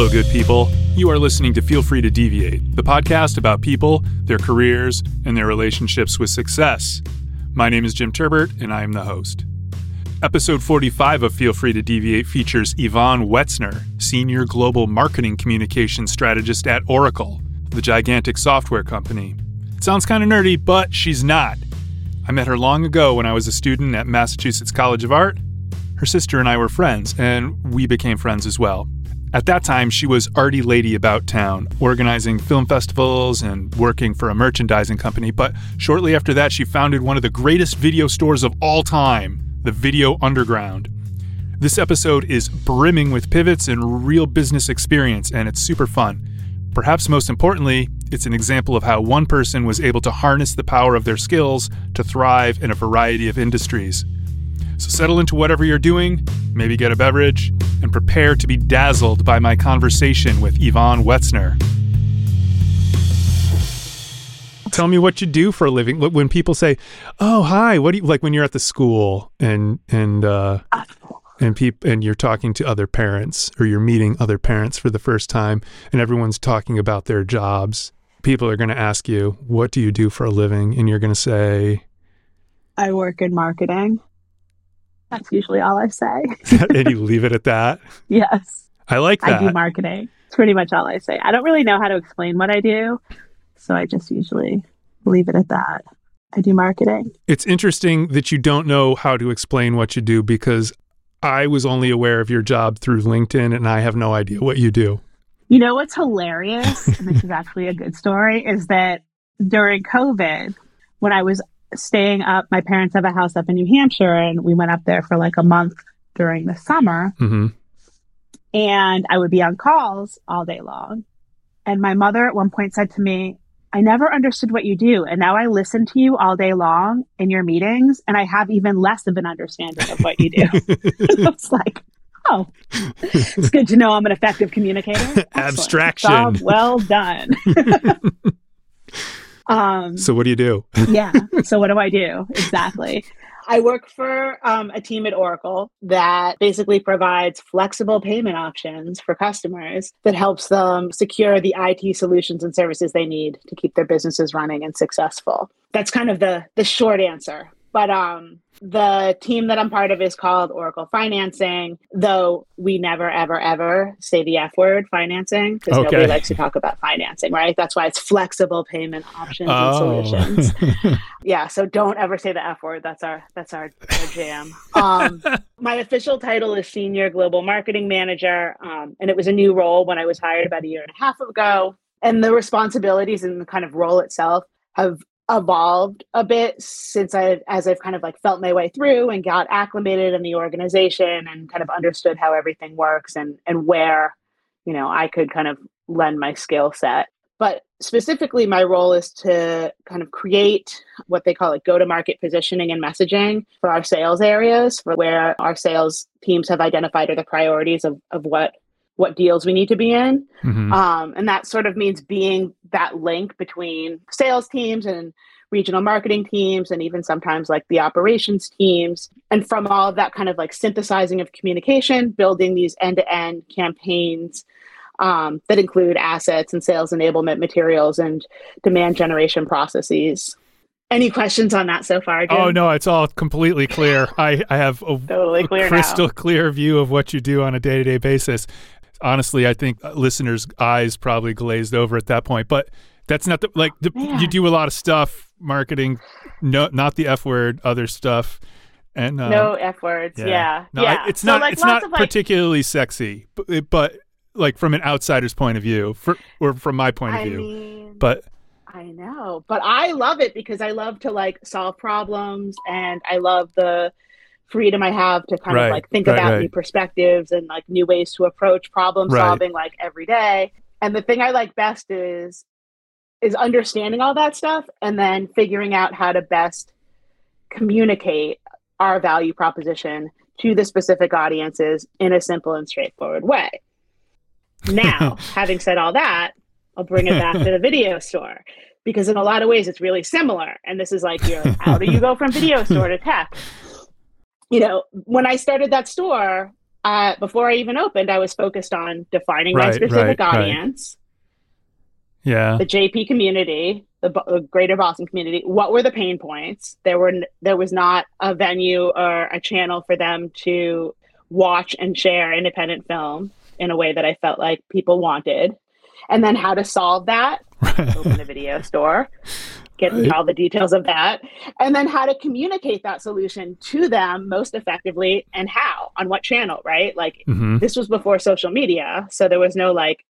Hello, good people. You are listening to Feel Free to Deviate, the podcast about people, their careers, and their relationships with success. My name is Jim Turbert, and I am the host. Episode 45 of Feel Free to Deviate features Evonne Wetzner, Senior Global Marketing Communications Strategist at Oracle, the gigantic software company. It sounds kind of nerdy, but she's not. I met her long ago when I was a student at Massachusetts College of Art. Her sister and I were friends, and we became friends as well. At that time, she was arty lady about town, organizing film festivals and working for a merchandising company. But shortly after that, she founded one of the greatest video stores of all time, the Video Underground. This episode is brimming with pivots and real business experience, and it's super fun. Perhaps most importantly, it's an example of how one person was able to harness the power of their skills to thrive in a variety of industries. So settle into whatever you're doing, maybe get a beverage, and prepare to be dazzled by my conversation with Evonne Wetzner. Tell me what you do for a living. When people say, "Oh, hi," what do you like when you're at the school and and uh, and people and you're talking to other parents or you're meeting other parents for the first time and everyone's talking about their jobs. People are going to ask you, "What do you do for a living?" and you're going to say, I work in marketing. That's usually all I say. and you leave it at that. yes, I like that. I do marketing. It's pretty much all I say. I don't really know how to explain what I do, so I just usually leave it at that. I do marketing. It's interesting that you don't know how to explain what you do because I was only aware of your job through LinkedIn and I have no idea what you do. You know what's hilarious, and this is actually a good story, is that during COVID, when I was staying up, my parents have a house up in New Hampshire, and we went up there for like a month during the summer. hmm and I would be on calls all day long. And my mother at one point said to me, I never understood what you do. And now I listen to you all day long in your meetings, and I have even less of an understanding of what you do. it's like, oh, it's good to know I'm an effective communicator. Excellent. Abstraction. Job well done. Um, So what do you do? yeah. So what do I do? Exactly. I work for um, a team at Oracle that basically provides flexible payment options for customers that helps them secure the IT solutions and services they need to keep their businesses running and successful. That's kind of the the short answer. But um, the team that I'm part of is called Oracle Financing, though we never, ever, ever say the F word, financing, because Okay. nobody likes to talk about financing, right? That's why it's flexible payment options Oh. and solutions. Yeah, so don't ever say the F word. That's our that's our, our jam. Um, my official title is Senior Global Marketing Manager, um, and it was a new role when I was hired about a year and a half ago. And the responsibilities and the kind of role itself have evolved a bit since I, as I've kind of like felt my way through and got acclimated in the organization and kind of understood how everything works and and where, you know, I could kind of lend my skill set. But specifically, my role is to kind of create what they call like go to market positioning and messaging for our sales areas, for where our sales teams have identified are the priorities of, of what what deals we need to be in. Mhm. Um, and that sort of means being that link between sales teams and regional marketing teams, and even sometimes like the operations teams. And from all of that kind of like synthesizing of communication, building these end to end campaigns um, that include assets and sales enablement materials and demand generation processes. Any questions on that so far? Jim? Oh no, it's all completely clear. I, I have a, Totally a clear now. crystal clear view of what you do on a day to day basis. Honestly, I think listeners' eyes probably glazed over at that point. But that's not the like the, you do a lot of stuff, marketing, no, not the f word, other stuff, and uh, no F words. yeah. Yeah. No, yeah. I, it's So, not. like, it's not of, like, particularly sexy, but, but like from an outsider's point of view, for, or from my point of I view. mean, but I know, but I love it because I love to like solve problems and I love the freedom I have to kind Right, of like think right, about right. new perspectives and like new ways to approach problem solving like every day. And the thing I like best is is understanding all that stuff and then figuring out how to best communicate our value proposition to the specific audiences in a simple and straightforward way. Now, having said all that, I'll bring it back to the video store because in a lot of ways it's really similar. And this is like your how do you go from video store to tech? You know, when I started that store, uh, before I even opened, I was focused on defining right, my specific right, audience, right. yeah, the JP community, the, the, Greater Boston community. What were the pain points? There were there was not a venue or a channel for them to watch and share independent film in a way that I felt like people wanted, and then how to solve that. Open a video store get right. all the details of that and then how to communicate that solution to them most effectively and how on what channel right like mm-hmm. this was before social media so there was no like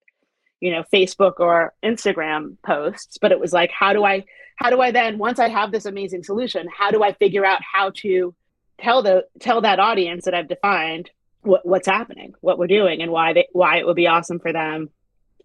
you know facebook or instagram posts but it was like how do i how do i then once i have this amazing solution how do i figure out how to tell the tell that audience that i've defined what, what's happening what we're doing and why they why it would be awesome for them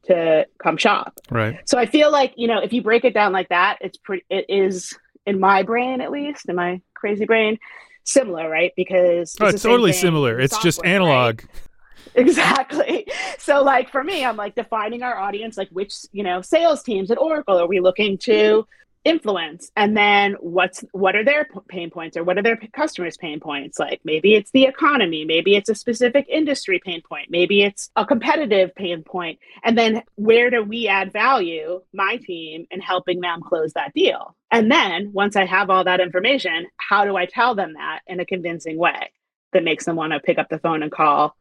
to come shop. Right. So I feel like, you know, if you break it down like that, it's pretty, it is in my brain, at least in my crazy brain, similar, right? Because oh, it's, totally similar. It's software, just analog. Right? Exactly. So like for me, I'm like defining our audience, like which, you know, sales teams at Oracle are we looking to influence and then what's what are their pain points or what are their customers pain points? Like maybe it's the economy maybe it's a specific industry pain point maybe it's a competitive pain point and then where do we add value my team in helping them close that deal? And then once i have all that information how do i tell them that in a convincing way that makes them want to pick up the phone and call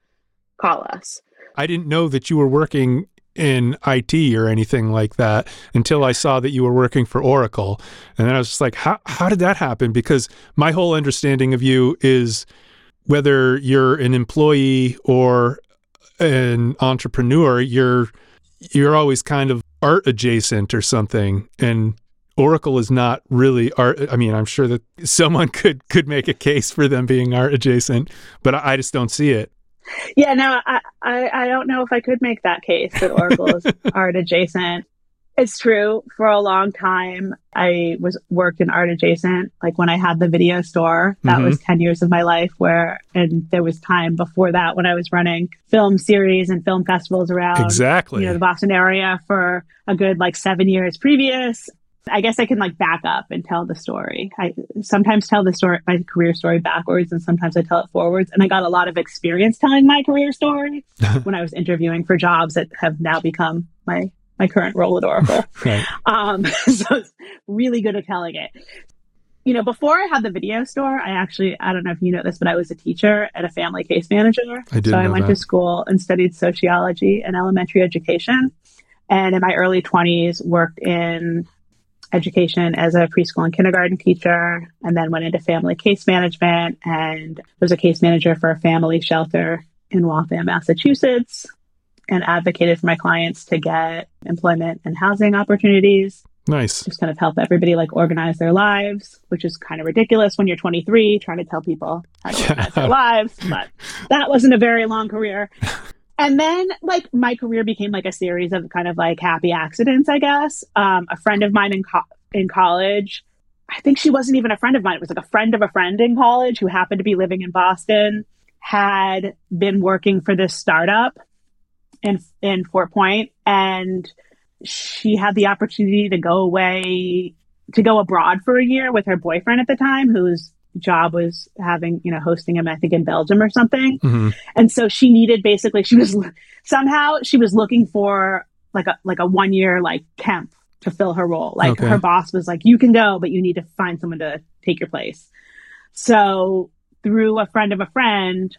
call us? I didn't know that you were working in IT or anything like that until I saw that you were working for Oracle. And then I was just like, how, how did that happen? Because my whole understanding of you is whether you're an employee or an entrepreneur, you're you're always kind of art adjacent or something. And Oracle is not really art. I mean, I'm sure that someone could could make a case for them being art adjacent, but I, I just don't see it. Yeah, no, I, I, I don't know if I could make that case that Oracle is art adjacent. It's true. For a long time, I was worked in art adjacent. Like when I had the video store, that mm-hmm. was 10 years of my life where, and there was time before that when I was running film series and film festivals around exactly, you know, the Boston area for a good like seven years previous. I guess I can like back up and tell the story. I sometimes tell the story, my career story backwards, and sometimes I tell it forwards. And I got a lot of experience telling my career story when I was interviewing for jobs that have now become my my current role at Oracle. right. um, so really good at telling it. You know, before I had the video store, I actually I don't know if you know this, but I was a teacher and a family case manager. I did. So I went that. to school and studied sociology and elementary education. And in my early 20s, worked in education as a preschool and kindergarten teacher, and then went into family case management and was a case manager for a family shelter in Waltham, Massachusetts, and advocated for my clients to get employment and housing opportunities. Nice. Just kind of help everybody like organize their lives, which is kind of ridiculous when you're 23 trying to tell people how to organize their lives. But that wasn't a very long career. And then like my career became like a series of kind of like happy accidents, I guess. Um, a friend of mine in co- in college, I think she wasn't even a friend of mine. It was like a friend of a friend in college who happened to be living in Boston, had been working for this startup in in Fort Point, and she had the opportunity to go away to go abroad for a year with her boyfriend at the time, who's job was having, you know, hosting him, I think in Belgium or something. Mm-hmm. And so she needed basically, she was somehow she was looking for like a, like a one year like temp to fill her role. Like okay. her boss was like, you can go, but you need to find someone to take your place. So through a friend of a friend,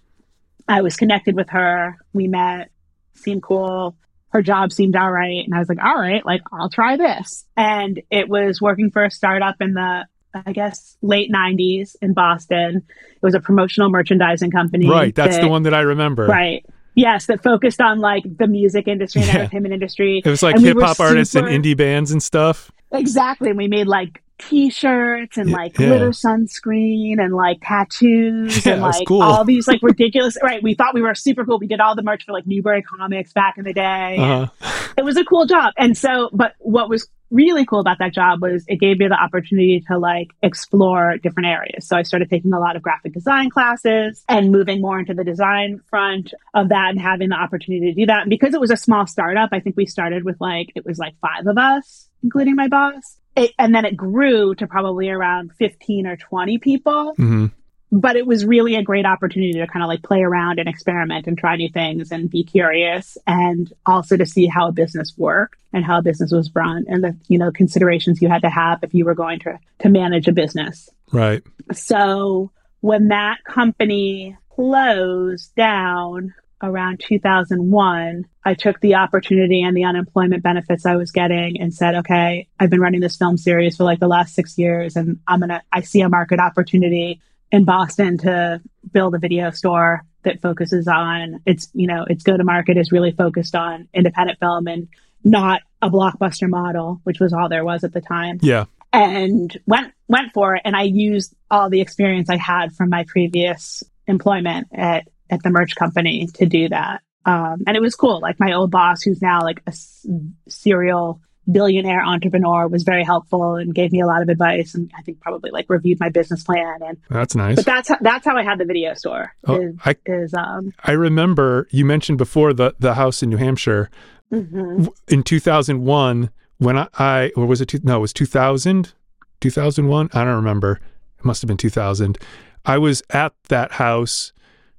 I was connected with her. We met, seemed cool. Her job seemed all right. And I was like, all right, like I'll try this. And it was working for a startup in the I guess late '90s in Boston. It was a promotional merchandising company. Right, that's that, the one that I remember. Right. Yes, that focused on like the music industry and yeah. entertainment industry. It was like hip hop we artists and indie bands and stuff. Exactly. And we made like t-shirts and like yeah. glitter sunscreen and like tattoos yeah, and like cool. all these like ridiculous right we thought we were super cool we did all the merch for like newbury comics back in the day uh-huh. it was a cool job and so but what was really cool about that job was it gave me the opportunity to like explore different areas. So I started taking a lot of graphic design classes and moving more into the design front of that and having the opportunity to do that. And because it was a small startup, I think we started with like, it was like five of us, including my boss. It, and then it grew to probably around 15 or 20 people. Mm-hmm but it was really a great opportunity to kind of like play around and experiment and try new things and be curious and also to see how a business worked and how a business was run and the you know considerations you had to have if you were going to to manage a business. Right. So when that company closed down around 2001, I took the opportunity and the unemployment benefits I was getting and said, okay, I've been running this film series for like the last six years and I'm going to, I see a market opportunity in Boston to build a video store that focuses on its, you know, its go to market is really focused on independent film and not a blockbuster model, which was all there was at the time. Yeah. And went went for it and I used all the experience I had from my previous employment at at the merch company to do that. Um, and it was cool. Like my old boss, who's now like a s- serial billionaire entrepreneur, was very helpful and gave me a lot of advice. And I think probably like reviewed my business plan. And that's nice. But that's how, that's how I had the video store. Oh, is, I, is, um, I remember you mentioned before the the house in New Hampshire mm-hmm. in 2001 when I, I or was it two, no it was 2000 2001 I don't remember it must have been 2000 I was at that house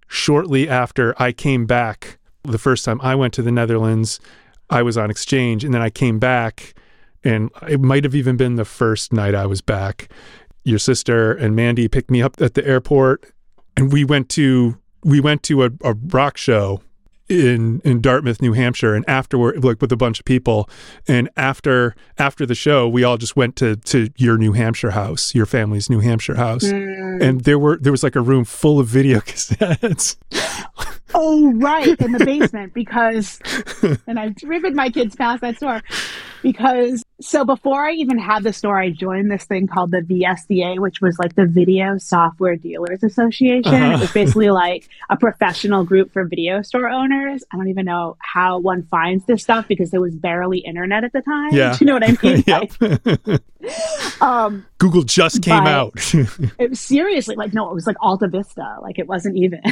shortly after I came back the first time I went to the Netherlands. I was on exchange and then I came back, and it might have even been the first night I was back. Your sister and Mandy picked me up at the airport, and we went to we went to a, a rock show in in Dartmouth, New Hampshire, and afterward, like with a bunch of people, and after after the show, we all just went to to your New Hampshire house, your family's New Hampshire house, mm. and there were there was like a room full of video cassettes. oh, right, in the basement because, and I've driven my kids past that store because so before I even had the store, I joined this thing called the VSDA, which was like the Video Software Dealers Association. Uh-huh. It was basically like a professional group for video store owners. I don't even know how one finds this stuff because there was barely internet at the time. Yeah. Do you know what I mean? like, um, Google just came out. it was seriously like, no, it was like Alta Vista. Like it wasn't even,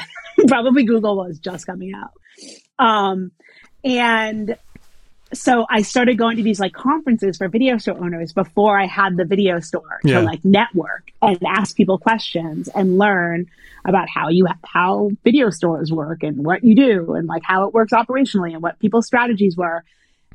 probably Google was just coming out. Um, and so I started going to these like conferences for video store owners before I had the video store yeah. to like network and ask people questions and learn about how you how video stores work and what you do and like how it works operationally and what people's strategies were.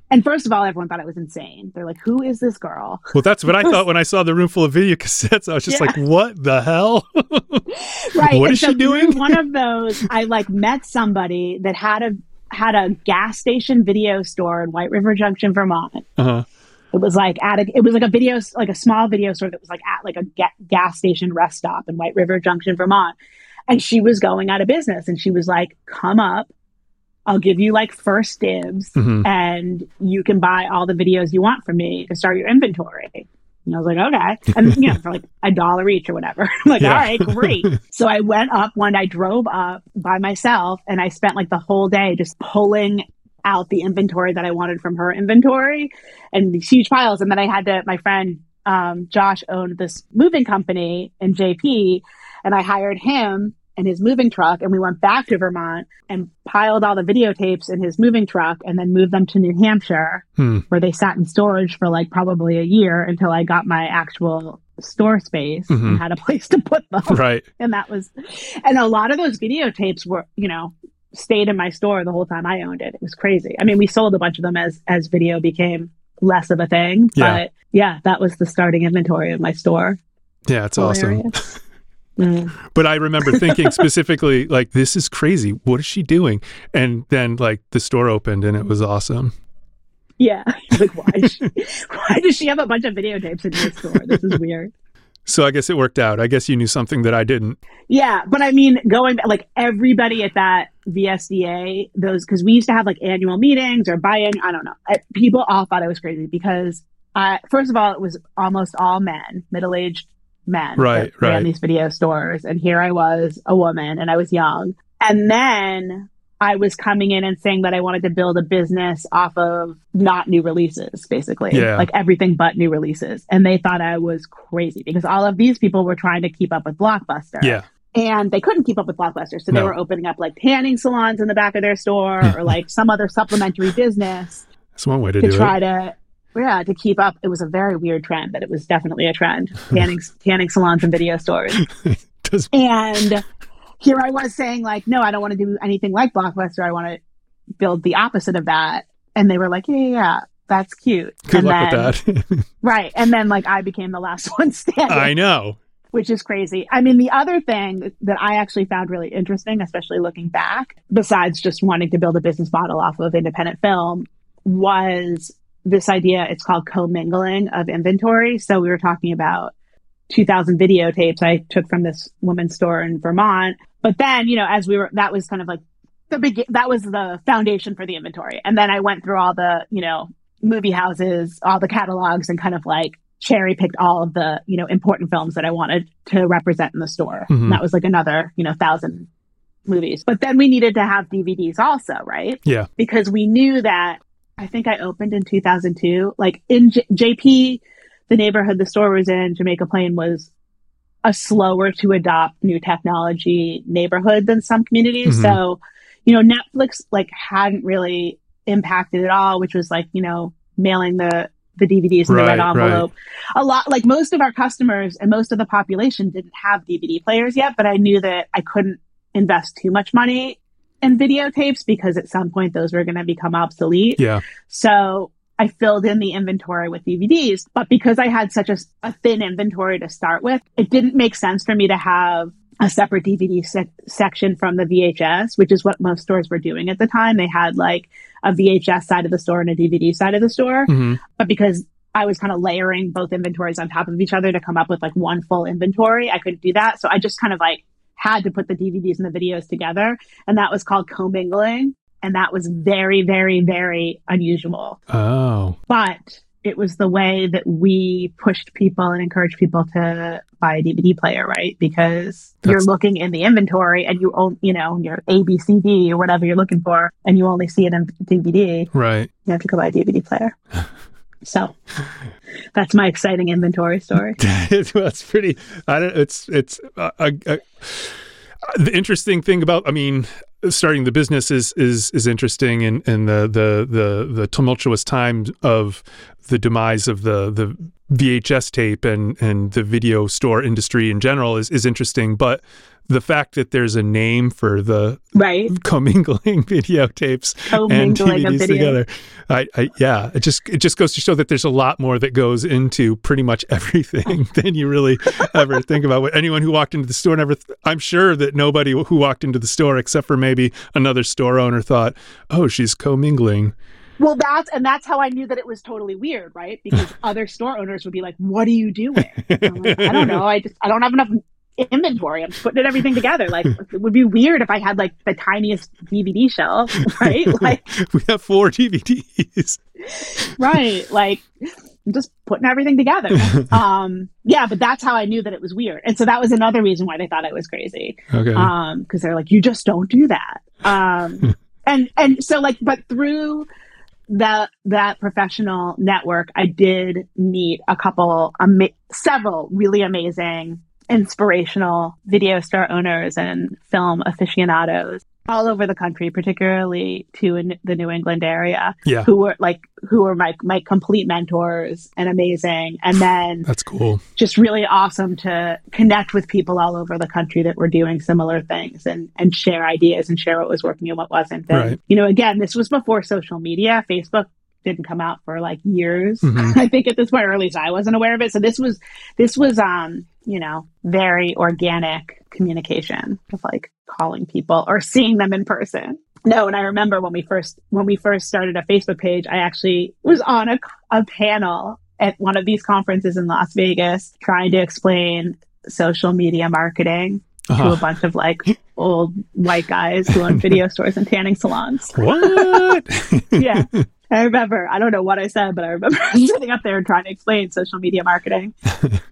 And first of all, everyone thought I was insane. They're like, "Who is this girl?" Well, that's what I thought when I saw the room full of video cassettes. I was just yeah. like, "What the hell?" right. What and is so she doing? one of those, I like met somebody that had a had a gas station video store in White River Junction, Vermont. Uh-huh. It was like at a, it was like a video, like a small video store that was like at like a ga- gas station rest stop in White River Junction, Vermont. And she was going out of business and she was like, come up. I'll give you like first dibs mm-hmm. and you can buy all the videos you want from me to start your inventory. And I was like, okay. And you know, for like a dollar each or whatever. I'm like, yeah. all right, great. so I went up one, I drove up by myself and I spent like the whole day just pulling out the inventory that I wanted from her inventory and these huge piles. And then I had to, my friend um, Josh owned this moving company in JP and I hired him and his moving truck and we went back to Vermont and piled all the videotapes in his moving truck and then moved them to New Hampshire hmm. where they sat in storage for like probably a year until I got my actual store space Mhm. and had a place to put them. Right. And that was and a lot of those videotapes were, you know, stayed in my store the whole time I owned it. It was crazy. I mean, we sold a bunch of them as as video became less of a thing, Yeah. but yeah, that was the starting inventory of my store. Yeah, it's awesome. Mm. But I remember thinking specifically, like, this is crazy. What is she doing? And then, like, the store opened and it was awesome. Yeah. Like, why, she, why does she have a bunch of videotapes in her store? This is weird. So I guess it worked out. I guess you knew something that I didn't. Yeah. But I mean, going like everybody at that VSDA, those, because we used to have like annual meetings or buy in, I don't know. I, people all thought I was crazy because, uh, first of all, it was almost all men, middle aged men. Right, that ran right. these video stores. And here I was, a woman, and I was young. And then I was coming in and saying that I wanted to build a business off of not new releases, basically. Yeah. Like everything but new releases. And they thought I was crazy because all of these people were trying to keep up with Blockbuster. Yeah. And they couldn't keep up with Blockbuster. So they No. were opening up like tanning salons in the back of their store or like some other supplementary business That's one way to, to do try it. to yeah, to keep up. It was a very weird trend, but it was definitely a trend. Tanning tanning salons and video stores. Does- and here I was saying like, no, I don't want to do anything like Blockbuster. I want to build the opposite of that. And they were like, yeah, yeah, yeah that's cute. Good and luck then, with that. right. And then like I became the last one standing. I know. Which is crazy. I mean, the other thing that I actually found really interesting, especially looking back, besides just wanting to build a business model off of independent film, was this idea. It's called commingling of inventory. So we were talking about 2000 videotapes I took from this woman's store in Vermont. But then, you know, as we were, that was kind of like the big, that was the foundation for the inventory. And then I went through all the, you know, movie houses, all the catalogs and kind of like cherry picked all of the, you know, important films that I wanted to represent in the store. Mhm. That was like another, you know, thousand movies. But then we needed to have DVDs also, right? Yeah. Because we knew that I think I opened in 2002, like in J- JP, the neighborhood the store was in, Jamaica Plain was a slower to adopt new technology neighborhood than some communities. Mhm. So, you know, Netflix like hadn't really impacted at all, which was like, you know, mailing the the DVDs in the red Right, envelope. A lot like most of our customers and most of the population didn't have DVD players yet, but I knew that I couldn't invest too much money in videotapes because at some point those were going to become obsolete. Yeah. So I filled in the inventory with DVDs, but because I had such a, a thin inventory to start with, it didn't make sense for me to have a separate DVD sec- section from the VHS, which is what most stores were doing at the time. They had like a VHS side of the store and a DVD side of the store. hmm But because I was kind of layering both inventories on top of each other to come up with like one full inventory, I couldn't do that. So I just kind of like had to put the DVDs and the videos together. And that was called commingling. And that was very, very, very unusual. Oh. But it was the way that we pushed people and encouraged people to buy a DVD player, right? Because you're looking in the inventory and you own, you know, your A, B, C, D or whatever you're looking for, and you only see it in DVD Right. you have to go buy a DVD player. so that's my exciting inventory story. That's pretty. I don't. It's it's. Uh, uh, uh, the interesting thing about, I mean, starting the business is is is interesting, and and the the the the tumultuous time of the demise of the the VHS tape and and the video store industry in general is is interesting, but the fact that there's a name for the Right. commingling videotapes and Commingling DVDs video. together. I, I yeah, it just it just goes to show that there's a lot more that goes into pretty much everything than you really ever think about. What anyone who walked into the store never. Th- I'm sure that nobody who walked into the store, except for maybe another store owner, thought, "Oh, she's commingling." Well, that's and that's how I knew that it was totally weird, right? Because other store owners would be like, "What are you doing?" Like, I don't know. I just I don't have enough inventory. I'm putting everything together. Like it would be weird if I had like the tiniest DVD shelf, right? Like we have four DVDs. right like I'm just putting everything together um yeah but that's how i knew that it was weird and so that was another reason why they thought i was crazy Okay. um because they're like you just don't do that um and and so like but through that that professional network i did meet a couple ama- several really amazing inspirational video store owners and film aficionados all over the country particularly to in the new england area yeah, who were like who were my my complete mentors and amazing and then that's cool. just really awesome to connect with people all over the country that were doing similar things and and share ideas and share what was working and what wasn't and Right. you know again this was before social media facebook didn't come out for like years Mhm. i think at this point or at least i wasn't aware of it so this was this was um you know very organic communication of like calling people or seeing them in person no and i remember when we first when we first started a facebook page i actually was on a, a panel at one of these conferences in las vegas trying to explain social media marketing to a Uh-huh. bunch of like old white guys who own video stores and tanning salons What? yeah. I remember, I don't know what I said, but I remember sitting up there and trying to explain social media marketing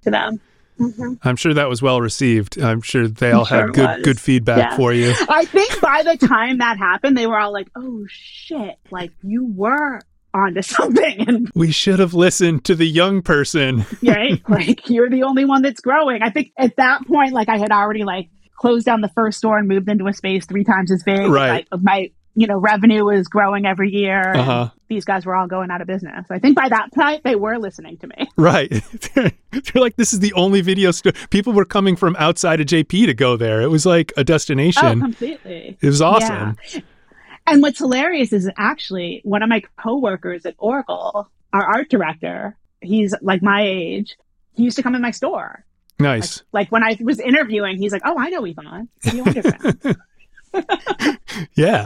to them. Mhm. I'm sure that was well received. I'm sure they all sure had good was. good feedback Yeah. for you. I think by the time that happened, they were all like, oh shit, like you were onto something. And We should have listened to the young person. right, like you're the only one that's growing. I think at that point, like I had already like closed down the first store and moved into a space three times as big. Right. Like, my you know, revenue was growing every year. Uh-huh. These guys were all going out of business. I think by that point they were listening to me. Right. they're, they're like, this is the only video store. People were coming from outside of JP to go there. It was like a destination. Oh, completely. It was awesome. Yeah. And what's hilarious is actually one of my coworkers at Oracle, our art director, he's like my age. He used to come in my store. Nice. Like, like when I was interviewing, he's like, "Oh, I know Evonne. Video Underground." yeah.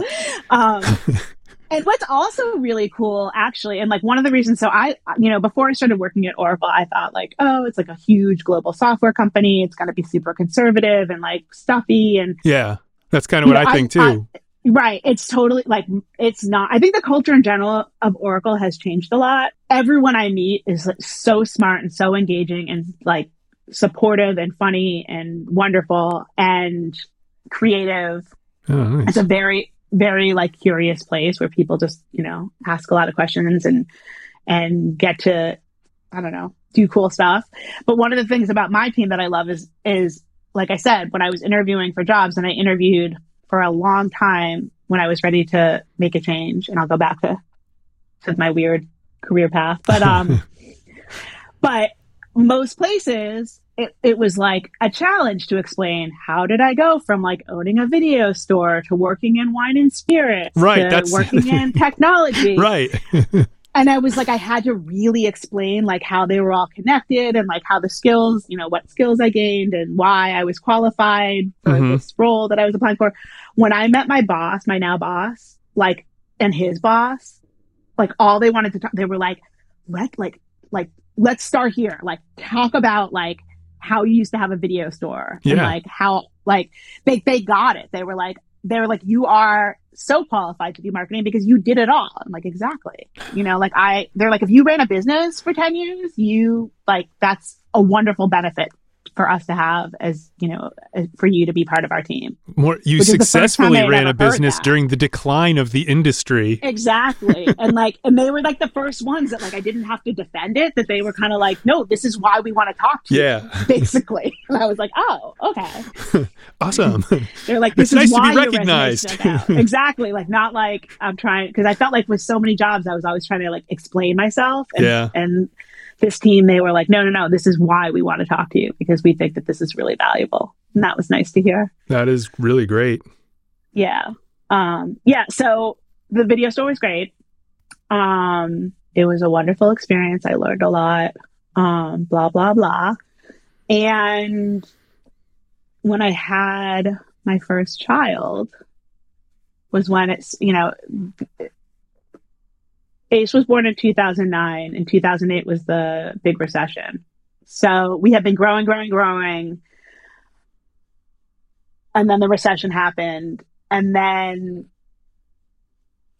Um, and what's also really cool, actually, and like one of the reasons, so I, you know, before I started working at Oracle, I thought like, oh, it's like a huge global software company. It's going to be super conservative and like stuffy. And yeah, that's kind of what know, I think too. I, right. It's totally like, it's not, I think the culture in general of Oracle has changed a lot. Everyone I meet is like so smart and so engaging and like supportive and funny and wonderful and creative. Oh, nice. It's a very, very like curious place where people just, you know, ask a lot of questions and, and get to, I don't know, do cool stuff. But one of the things about my team that I love is, is like I said, when I was interviewing for jobs and I interviewed for a long time when I was ready to make a change and I'll go back to, to my weird career path. But, um, but most places it, it was like a challenge to explain how did I go from like owning a video store to working in wine and spirits right, to that's... working in technology. right. and I was like, I had to really explain like how they were all connected and like how the skills, you know, what skills I gained and why I was qualified for mm-hmm. this role that I was applying for. When I met my boss, my now boss, like, and his boss, like all they wanted to talk, they were like, let, like, like, let's start here. Like, talk about like how you used to have a video store yeah. and like how like they they got it. They were like they were like you are so qualified to do marketing because you did it all. I'm like exactly. You know, like I they're like if you ran a business for 10 years, you like that's a wonderful benefit for us to have as you know for you to be part of our team. More you successfully ran a business during the decline of the industry. Exactly. And like and they were like the first ones that like i didn't have to defend it that they were kind of like no this is why we want to talk to yeah. you, basically. And i was like oh okay. Awesome. They're like this it's is nice why to be recognized. exactly. Like not like i'm trying because i felt like with so many jobs i was always trying to like explain myself and, yeah. and this team, they were like, no, no, no, this is why we want to talk to you because we think that this is really valuable. And that was nice to hear. That is really great. Yeah. Um, yeah. So the video store was great. Um, it was a wonderful experience. I learned a lot. Um, blah, blah, blah. And when I had my first child was when it's, you know, Ace was born in 2009 and 2008 was the big recession. So we have been growing, growing, growing. And then the recession happened. And then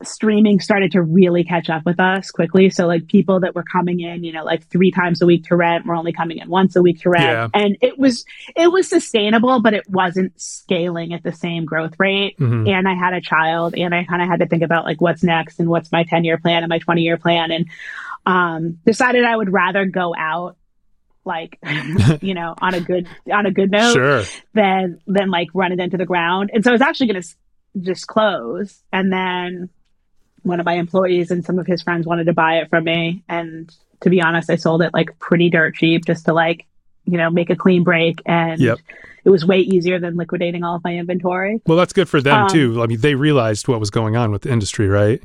streaming started to really catch up with us quickly. So like people that were coming in, you know, like three times a week to rent were only coming in once a week to rent. Yeah. And it was it was sustainable, but it wasn't scaling at the same growth rate. Mm-hmm. And I had a child and I kind of had to think about like what's next and what's my 10 year plan and my 20 year plan and um decided I would rather go out like you know on a good on a good note sure. than than like run it into the ground. And so I was actually going to just close and then one of my employees and some of his friends wanted to buy it from me. And to be honest, I sold it like pretty dirt cheap just to like, you know, make a clean break. And yep. it was way easier than liquidating all of my inventory. Well, that's good for them Um, too. I mean, they realized what was going on with the industry, right?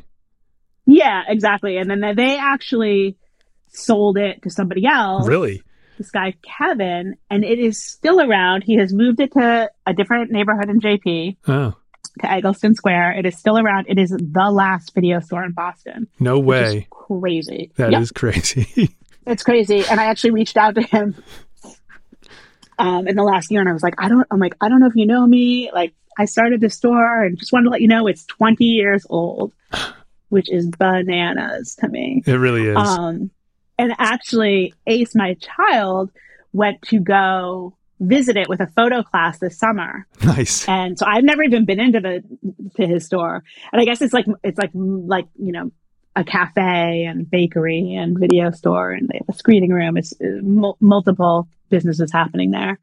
Yeah, exactly. And then they actually sold it to somebody else. Really? This guy, Kevin, and it is still around. He has moved it to a different neighborhood in JP. Oh, to Egleston Square. It is still around. It is the last video store in Boston. no way. crazy. That is Yep, crazy. it's crazy. And I actually reached out to him um, in the last year, and I was like, I don't. I'm like, I don't know if you know me. Like, I started this store, and just wanted to let you know it's 20 years old, which is bananas to me. it really is. Um, and actually, Ace, my child, went to go visit it with a photo class this summer. nice. And so I've never even been into the to his store. And I guess it's like it's like like you know a cafe and bakery and video store and they have a screening room. It's uh, mul- multiple businesses happening there.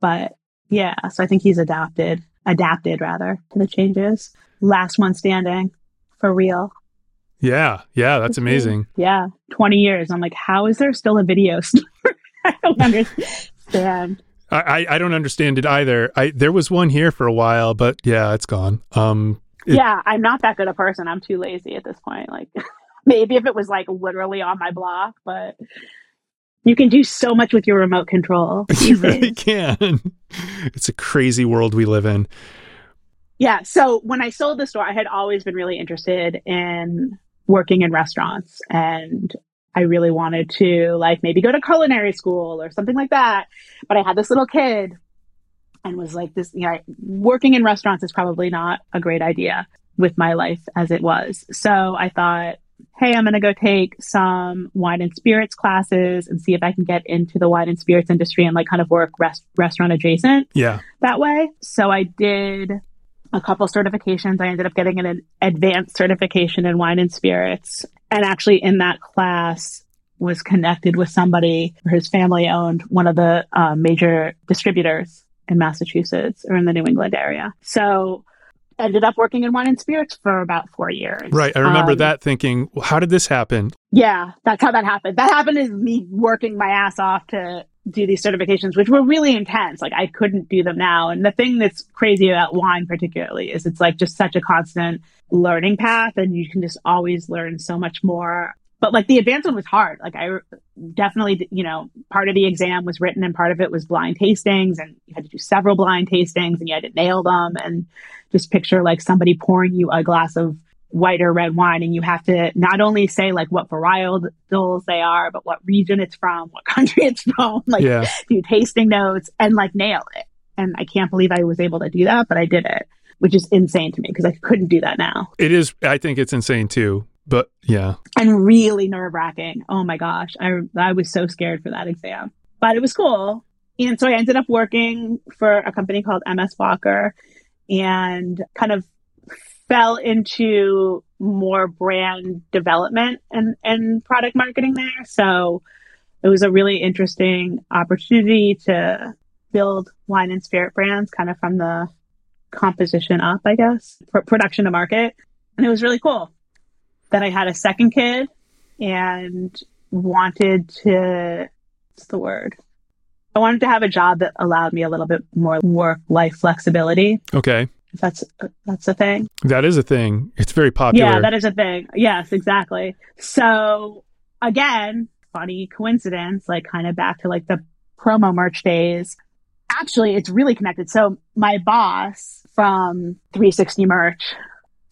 But yeah, so I think he's adapted. adapted rather to the changes. Last one standing for real. Yeah, yeah, that's amazing. Yeah, 20 years. I'm like, how is there still a video store? I don't understand. I, I don't understand it either. I there was one here for a while, but yeah, it's gone. Um, it, yeah, I'm not that good a person. I'm too lazy at this point. Like, maybe if it was like literally on my block, but you can do so much with your remote control. You really can. It's a crazy world we live in. Yeah. So when I sold the store, I had always been really interested in working in restaurants and I really wanted to like maybe go to culinary school or something like that. But I had this little kid and was like this, you know, working in restaurants is probably not a great idea with my life as it was. So I thought, hey, I'm going to go take some wine and spirits classes and see if I can get into the wine and spirits industry and like kind of work rest- restaurant adjacent. Yeah. That way. So I did a couple certifications. I ended up getting an advanced certification in wine and spirits. And actually in that class was connected with somebody his family owned one of the uh, major distributors in Massachusetts or in the New England area. So ended up working in wine and spirits for about four years. Right. I remember um, that thinking, well, how did this happen? Yeah, that's how that happened. That happened is me working my ass off to do these certifications, which were really intense. Like I couldn't do them now. And the thing that's crazy about wine particularly is it's like just such a constant learning path and you can just always learn so much more. But like the advanced one was hard. Like I definitely, you know, part of the exam was written and part of it was blind tastings and you had to do several blind tastings and you had to nail them and just picture like somebody pouring you a glass of white or red wine and you have to not only say like what varietals they are but what region it's from what country it's from like yeah. do tasting notes and like nail it and i can't believe i was able to do that but i did it which is insane to me because i couldn't do that now. It is i think it's insane too but yeah. And really nerve-wracking. Oh my gosh i i was so scared for that exam. But it was cool. And so i ended up working for a company called ms walker and kind of fell into more brand development and, and product marketing there. So it was a really interesting opportunity to build wine and spirit brands kind of from the composition up, I guess, production to market. And it was really cool. Then I had a second kid and wanted to, what's the word? I wanted to have a job that allowed me a little bit more work life flexibility. Okay. If That's that's a thing. That is a thing. It's very popular. Yeah, that is a thing. Yes, exactly. So again, funny coincidence, like kind of back to like the promo merch days. Actually, it's really connected. So my boss from 360 Merch,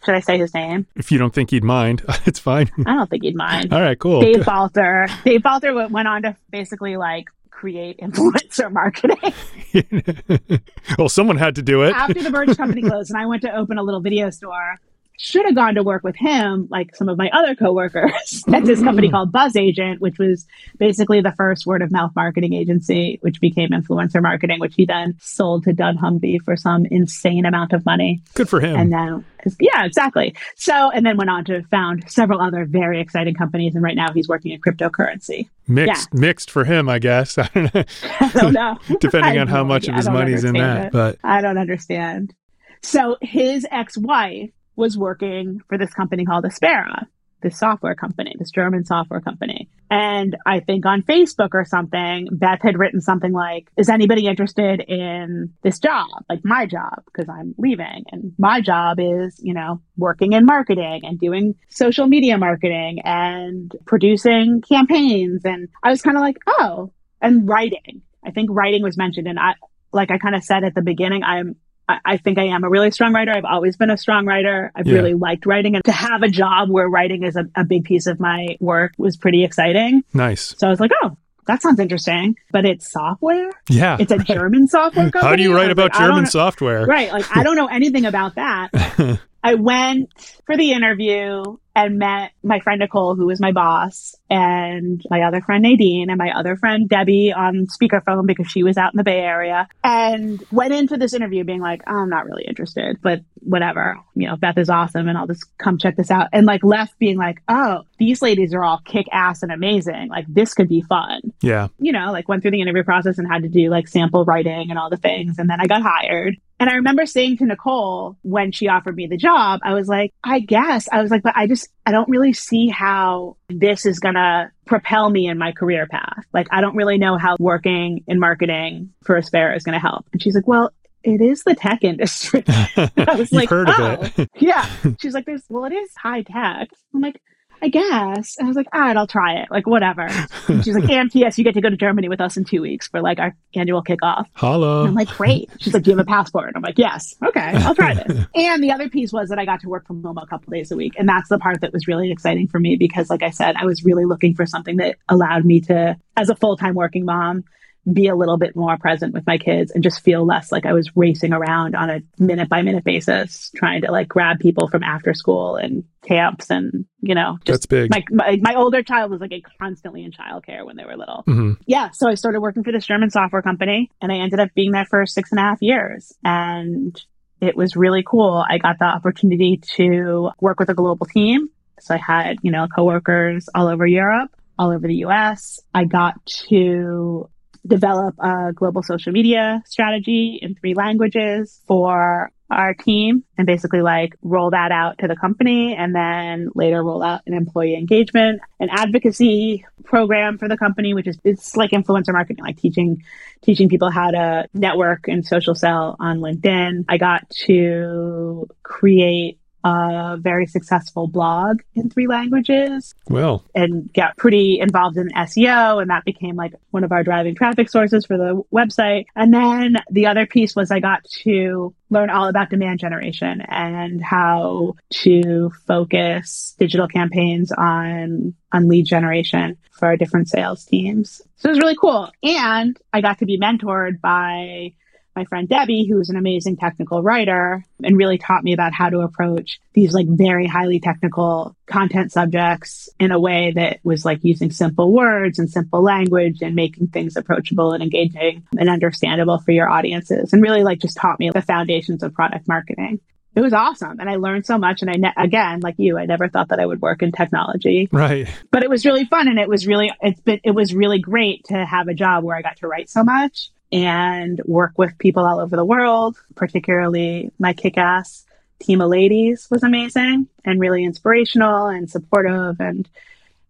should I say his name? If you don't think he'd mind, it's fine. I don't think he'd mind. All right, cool. Dave Balter. Dave Balter went on to basically like create influencer marketing. well, someone had to do it. After the merch company closed and I went to open a little video store, should have gone to work with him, like some of my other coworkers at this company mm. called BzzAgent, which was basically the first word of mouth marketing agency, which became influencer marketing, which he then sold to dunnhumby for some insane amount of money. Good for him. And then, yeah, exactly. So, and then went on to found several other very exciting companies. And right now he's working in cryptocurrency. Mixed, yeah. mixed for him, I guess. I don't know. I don't know. Depending on how much of his money's in that, it. but I don't understand. So his ex-wife was working for this company called Aspera, this software company, this German software company. And I think on Facebook or something, Beth had written something like, Is anybody interested in this job? Like my job, because I'm leaving. And my job is, you know, working in marketing and doing social media marketing and producing campaigns. And I was kind of like, Oh, and writing. I think writing was mentioned. And I, like I kind of said at the beginning, I'm I, think I am a really strong writer. I've always been a strong writer. I've yeah. really liked writing and to have a job where writing is a, a big piece of my work was pretty exciting. Nice. So I was like, oh, that sounds interesting. But it's software. Yeah. It's a German software company. How do you write about like, German software? Right. Like I don't know anything about that. I went for the interview and met my friend Nicole, who was my boss, and my other friend Nadine, and my other friend Debbie on speakerphone because she was out in the Bay Area, and went into this interview being like, oh, I'm not really interested, but whatever. You know, Beth is awesome, and I'll just come check this out. And like left being like, oh, these ladies are all kick ass and amazing. Like this could be fun. Yeah. You know, like went through the interview process and had to do like sample writing and all the things, and then I got hired And I remember saying to Nicole when she offered me the job, I was like, I guess. I was like, but I just, I don't really see how this is going to propel me in my career path. Like, I don't really know how working in marketing for Aspera is going to help. And she's like, well, it is the tech industry. I was like, heard oh, of it. Oh, yeah. She's like, there's, well, it is high tech. I'm like, I guess. And I was like, all right, I'll try it. Like, whatever. And she's like, and yes, you get to go to Germany with us in two weeks for like our annual kickoff. Holla. And I'm like, great. She's like, do you have a passport? I'm like, yes. Okay, I'll try this. and the other piece was that I got to work from home a couple days a week. And that's the part that was really exciting for me because, like I said, I was really looking for something that allowed me to, as a full time working mom, be a little bit more present with my kids and just feel less like I was racing around on a minute by minute basis, trying to like grab people from after school and camps and, you know, just That's big. my, my, my older child was like a constantly in childcare when they were little. hmm Yeah. So I started working for this German software company and I ended up being there for six and a half years. And it was really cool. I got the opportunity to work with a global team. So I had, you know, coworkers all over Europe, all over the US. I got to develop a global social media strategy in three languages for our team and basically like roll that out to the company and then later roll out an employee engagement and advocacy program for the company which is it's like influencer marketing like teaching teaching people how to network and social sell on linkedin. I got to create a very successful blog in three languages Well, and got pretty involved in SEO. And that became like one of our driving traffic sources for the website. And then the other piece was I got to learn all about demand generation and how to focus digital campaigns on, on lead generation for our different sales teams. So it was really cool. And I got to be mentored by my friend Debbie, who's an amazing technical writer and really taught me about how to approach these like very highly technical content subjects in a way that was like using simple words and simple language and making things approachable and engaging and understandable for your audiences and really like just taught me the foundations of product marketing. It was awesome. And I learned so much. And I, ne- again, like you, I never thought that I would work in technology, right. but it was really fun. And it was really, it's been, it was really great to have a job where I got to write so much and work with people all over the world, particularly my kick ass team of ladies was amazing and really inspirational and supportive. And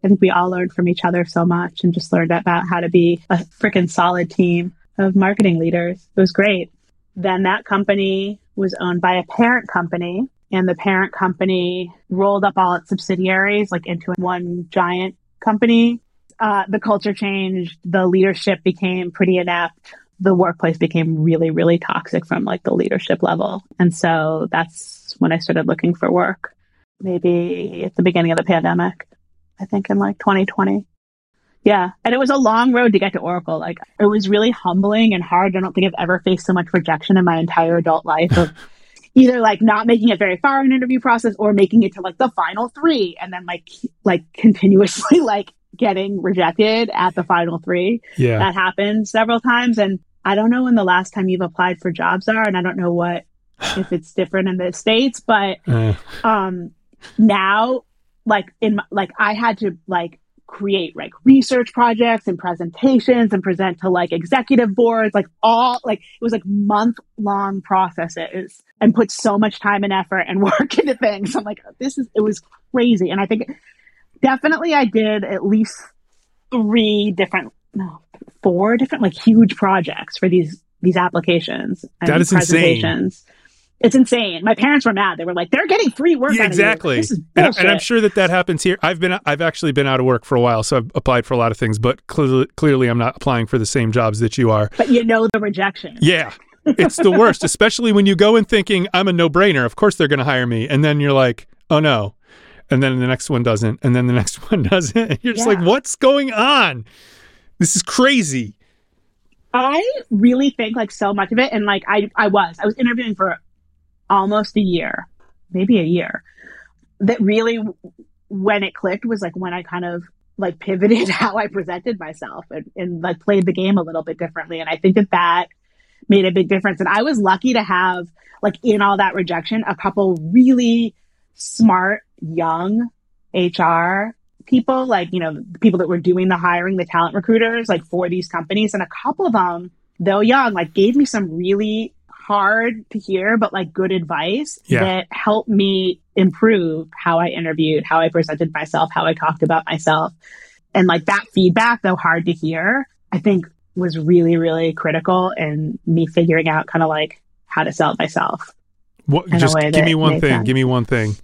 I think we all learned from each other so much and just learned about how to be a freaking solid team of marketing leaders. It was great. Then that company was owned by a parent company and the parent company rolled up all its subsidiaries like into one giant company. Uh, the culture changed. The leadership became pretty inept the workplace became really, really toxic from like the leadership level. And so that's when I started looking for work, maybe at the beginning of the pandemic, I think in like 2020. Yeah. And it was a long road to get to Oracle. Like it was really humbling and hard. I don't think I've ever faced so much rejection in my entire adult life of either like not making it very far in an interview process or making it to like the final three and then like like continuously like getting rejected at the final three. Yeah. That happened several times. And I don't know when the last time you've applied for jobs are, and I don't know what if it's different in the States, but Uh, um now like in my, like I had to like create like research projects and presentations and present to like executive boards like all like it was like month long processes and put so much time and effort and work into things i'm like this is it was crazy and i think definitely i did at least three different no four different like huge projects for these these applications and That is insane. presentations it's insane. My parents were mad. They were like, "They're getting free work." yeah, out of you. exactly. Is And, and I'm sure that that happens here. I've been, I've actually been out of work for a while, so I've applied for a lot of things, but clearly, clearly I'm not applying for the same jobs that you are. but you know the rejection. Yeah. It's the worst, especially when you go in thinking I'm a no brainer. Of course they're going to hire me. And then you're like, oh no. And then the next one doesn't. And then the next one doesn't. And you're just Yeah. like, what's going on? This is crazy. I really think like so much of it, and like I, I was, I was interviewing for almost a year, maybe a year. That really, when it clicked, was like when I kind of like pivoted how I presented myself and, and like played the game a little bit differently. And I think that that made a big difference. And I was lucky to have like in all that rejection, a couple really smart young HR people, like, you know, the people that were doing the hiring, the talent recruiters, like for these companies. And a couple of them, though young, like gave me some really hard to hear, but like good advice Yeah. that helped me improve how I interviewed, how I presented myself, how I talked about myself. And like that feedback, though hard to hear, I think was really, really critical in me figuring out kind of like how to sell myself. What, just give me one thing. sense. Give me one thing.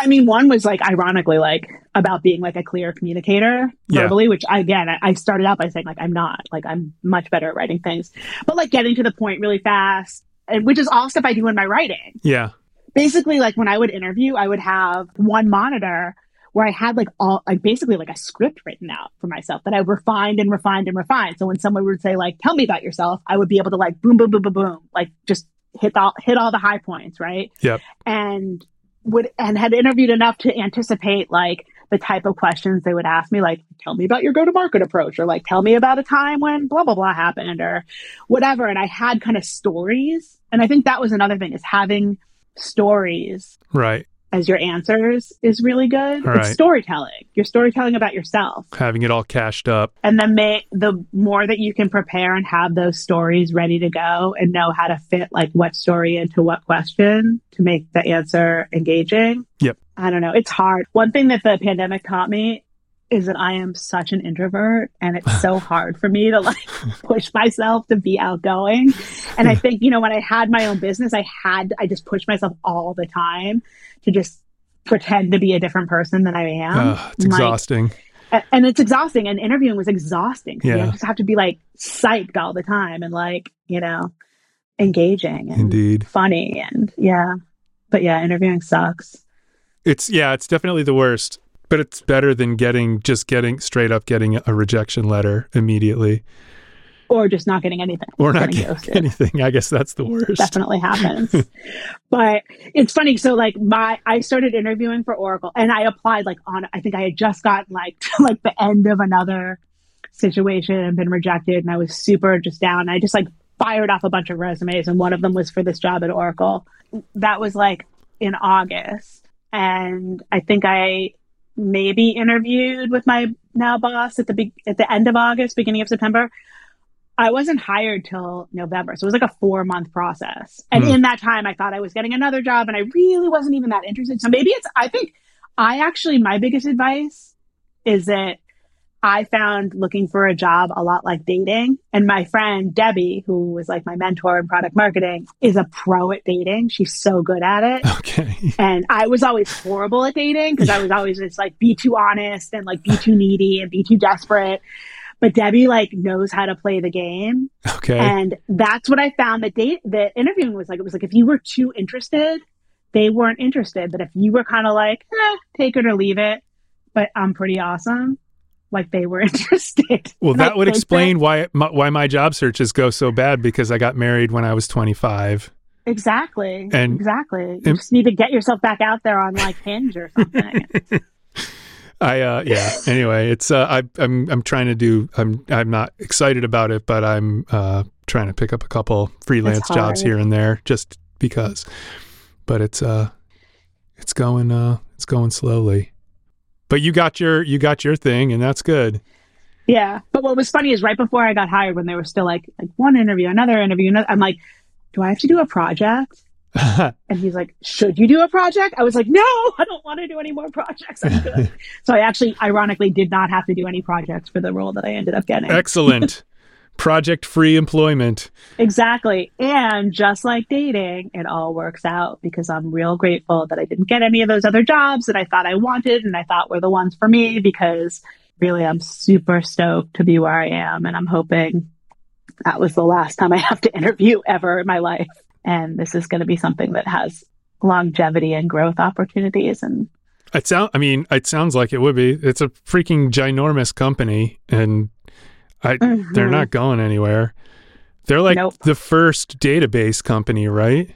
I mean, one was like ironically like about being like a clear communicator Yeah. verbally, which again, I, I started out by saying like I'm not, like I'm much better at writing things, but like getting to the point really fast, and which is all stuff I do in my writing. Yeah. Basically, like when I would interview, I would have one monitor where I had like all like basically like a script written out for myself that I refined and refined and refined. So when someone would say like, "Tell me about yourself," I would be able to like boom, boom, boom, boom, boom, like just hit all hit all the high points, right? Yep. And would and had interviewed enough to anticipate like the type of questions they would ask me, like, "Tell me about your go to market approach," or like, "Tell me about a time when blah blah blah happened," or whatever. And I had kind of stories, and I think that was another thing is having stories Right. As your answers is really good. All it's storytelling. You're storytelling about yourself. Having it all cashed up. And then may, the more that you can prepare and have those stories ready to go and know how to fit like what story into what question to make the answer engaging. Yep. I don't know. It's hard. One thing that the pandemic taught me is that I am such an introvert and it's so hard for me to like push myself to be outgoing. And I think, you know, when I had my own business, I had, I just pushed myself all the time to just pretend to be a different person than I am. Ugh, it's Like, exhausting. a- and it's exhausting and interviewing was exhausting Yeah. you just have to be like psyched all the time and like you know engaging and Indeed. funny and yeah but yeah interviewing sucks It's yeah, it's definitely the worst. But it's better than getting just getting straight up getting a rejection letter immediately. or just not getting anything Or not Getting getting anything. I guess that's the worst. definitely happens but it's funny so like my i started interviewing for oracle and i applied like on i think i had just gotten like to like the end of another situation and been rejected and i was super just down i just like fired off a bunch of resumes and one of them was for this job at oracle that was like in august and i think i maybe interviewed with my now boss at the be- at the end of august beginning of september I wasn't hired till November. So it was like a four month process. And Hmm. in that time, I thought I was getting another job and I really wasn't even that interested. So maybe it's, I think I actually, my biggest advice is that I found looking for a job a lot like dating. And my friend Debbie, who was like my mentor in product marketing, is a pro at dating. She's so good at it. Okay. And I was always horrible at dating because I was always just like be too honest and like be too needy and be too desperate. But Debbie like knows how to play the game. Okay. And that's what I found that date that interviewing was like. It was like if you were too interested, they weren't interested. But if you were kind of like, eh, take it or leave it, but I'm pretty awesome, like they were interested. well, that would explain why my, why my job searches go so bad because I got married when I was 25. exactly, And- exactly. You and- just need to get yourself back out there on like Hinge or something. I uh yeah. Anyway, it's uh I I'm I'm trying to do I'm I'm not excited about it, but I'm uh trying to pick up a couple freelance jobs here and there just because. But it's uh it's going uh it's going slowly. But you got your you got your thing and that's good. Yeah. But what was funny is right before I got hired, when they were still like, like one interview, another interview, another, I'm like, do I have to do a project? And he's like, should you do a project? I was like, no, I don't want to do any more projects. I'm good. so I actually, ironically, did not have to do any projects for the role that I ended up getting. Excellent. Project free employment. Exactly. And just like dating, it all works out because I'm real grateful that I didn't get any of those other jobs that I thought I wanted and I thought were the ones for me because really I'm super stoked to be where I am. And I'm hoping that was the last time I have to interview ever in my life. And this is going to be something that has longevity and growth opportunities. And It sound I mean, it sounds like it would be. It's a freaking ginormous company and I they're Mhm. not going anywhere. They're like Nope. the first database company, right?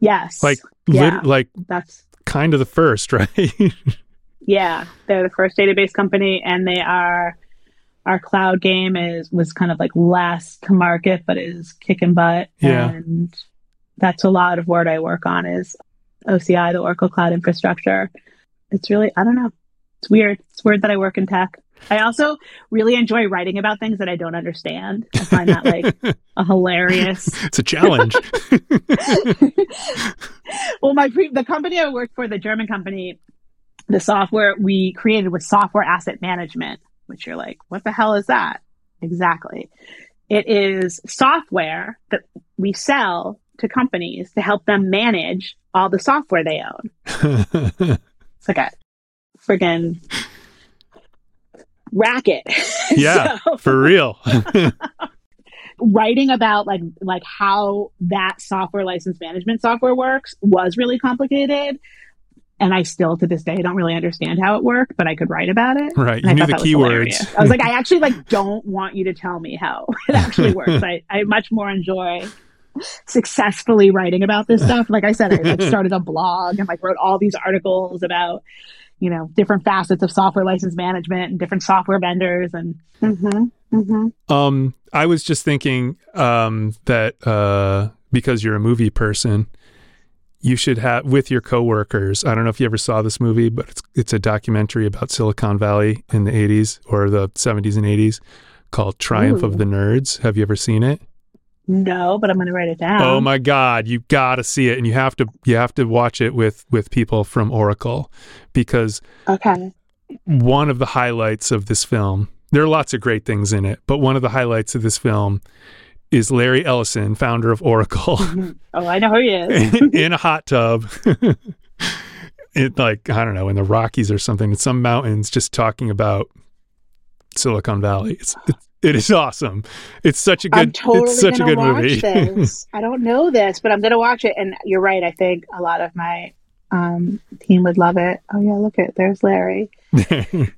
yes, Like Yeah. lit, like that's kind of the first, right? Yeah, they're the first database company, and they are. Our cloud game is was kind of like last to market, but is kicking butt. Yeah. and that's a lot of what I work on is OCI, the Oracle Cloud Infrastructure. It's really I don't know. It's weird. It's weird that I work in tech. I also really enjoy writing about things that I don't understand. I find that like a hilarious. It's a challenge. well, my pre- the company I worked for, the German company, the software we created was software asset management, which you're like, what the hell is that? Exactly. It is software that we sell to companies to help them manage all the software they own. it's like a friggin' racket. Yeah, so, for real. writing about like like how that software license management software works was really complicated and I still to this day don't really understand how it worked, but I could write about it. Right, you knew the keywords. I was like, I actually like don't want you to tell me how it actually works. I, I much more enjoy successfully writing about this stuff. Like I said, I like, started a blog and like wrote all these articles about you know different facets of software license management and different software vendors and. Mm-hmm, mm-hmm. Um, I was just thinking um, that uh, because you're a movie person you should have with your coworkers. I don't know if you ever saw this movie, but it's it's a documentary about Silicon Valley in the 80s or the 70s and 80s called Triumph Ooh. of the Nerds. Have you ever seen it? No, but I'm going to write it down. Oh my god, you got to see it and you have to you have to watch it with with people from Oracle because Okay. One of the highlights of this film. There are lots of great things in it, but one of the highlights of this film is Larry Ellison, founder of Oracle. oh, I know who he is. in a hot tub. it like I don't know in the Rockies or something in some mountains, just talking about Silicon Valley. It's, it is awesome. It's such a good. Totally it's such a good movie. I don't know this, but I'm gonna watch it. And you're right. I think a lot of my um, team would love it. Oh yeah, look at there's Larry.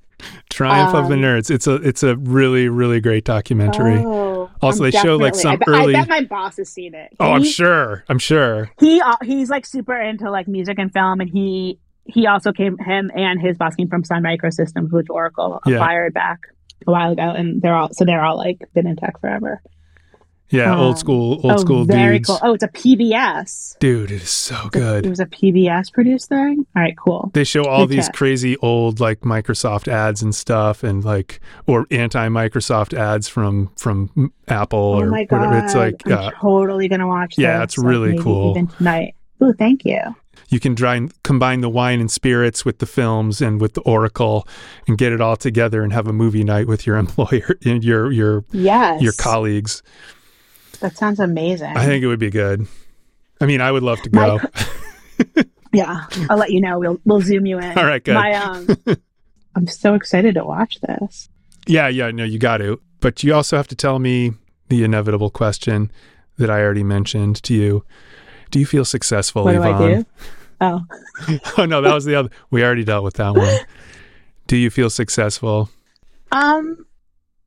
Triumph um, of the um, Nerds. It's a it's a really really great documentary. Oh, also, I'm they show like some I bet, early. I bet my boss has seen it. oh, I'm sure. I'm sure. He uh, he's like super into like music and film, and he he also came him and his boss came from Sun Microsystems, which Oracle yeah. acquired back a while ago, and they're all so they're all like been in tech forever. Yeah, um, old school, old oh, school very dudes. cool. Oh, it's a PBS. Dude, it is so good. It was a PBS produced thing. All right, cool. They show all these crazy old like Microsoft ads and stuff, and like or anti-Microsoft ads from from Apple oh or whatever. It's like I'm uh, totally gonna watch. Yeah, it's really like cool. Even tonight. Oh, thank you. You can and combine the wine and spirits with the films and with the Oracle, and get it all together and have a movie night with your employer and your your yes. your colleagues. That sounds amazing. I think it would be good. I mean, I would love to go. My, yeah, I'll let you know. We'll we'll zoom you in. All right, good. My, um, I'm so excited to watch this. Yeah, yeah, no, you got to. But you also have to tell me the inevitable question that I already mentioned to you. Do you feel successful, what Evonne? do I do? Oh. oh no, that was the other. We already dealt with that one. do you feel successful? Um,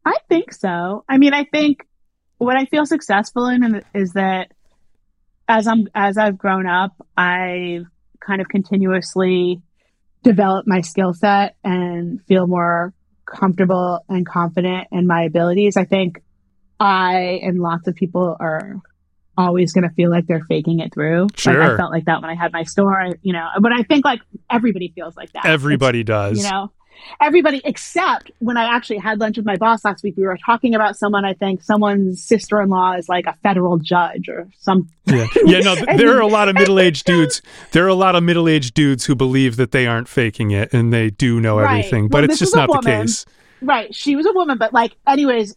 I think so. I mean, I think what I feel successful in is that as I'm as I've grown up, I've kind of continuously developed my skill set and feel more comfortable and confident in my abilities. I think I and lots of people are always going to feel like they're faking it through. Sure. Like I felt like that when I had my store, you know, but I think like everybody feels like that. Everybody it's, does. You know, everybody except when I actually had lunch with my boss last week, we were talking about someone, I think someone's sister in law is like a federal judge or some. Yeah. Yeah. No, there are a lot of middle aged dudes. There are a lot of middle aged dudes who believe that they aren't faking it and they do know right. everything, but well, it's just not woman. the case. Right. She was a woman, but like, anyways,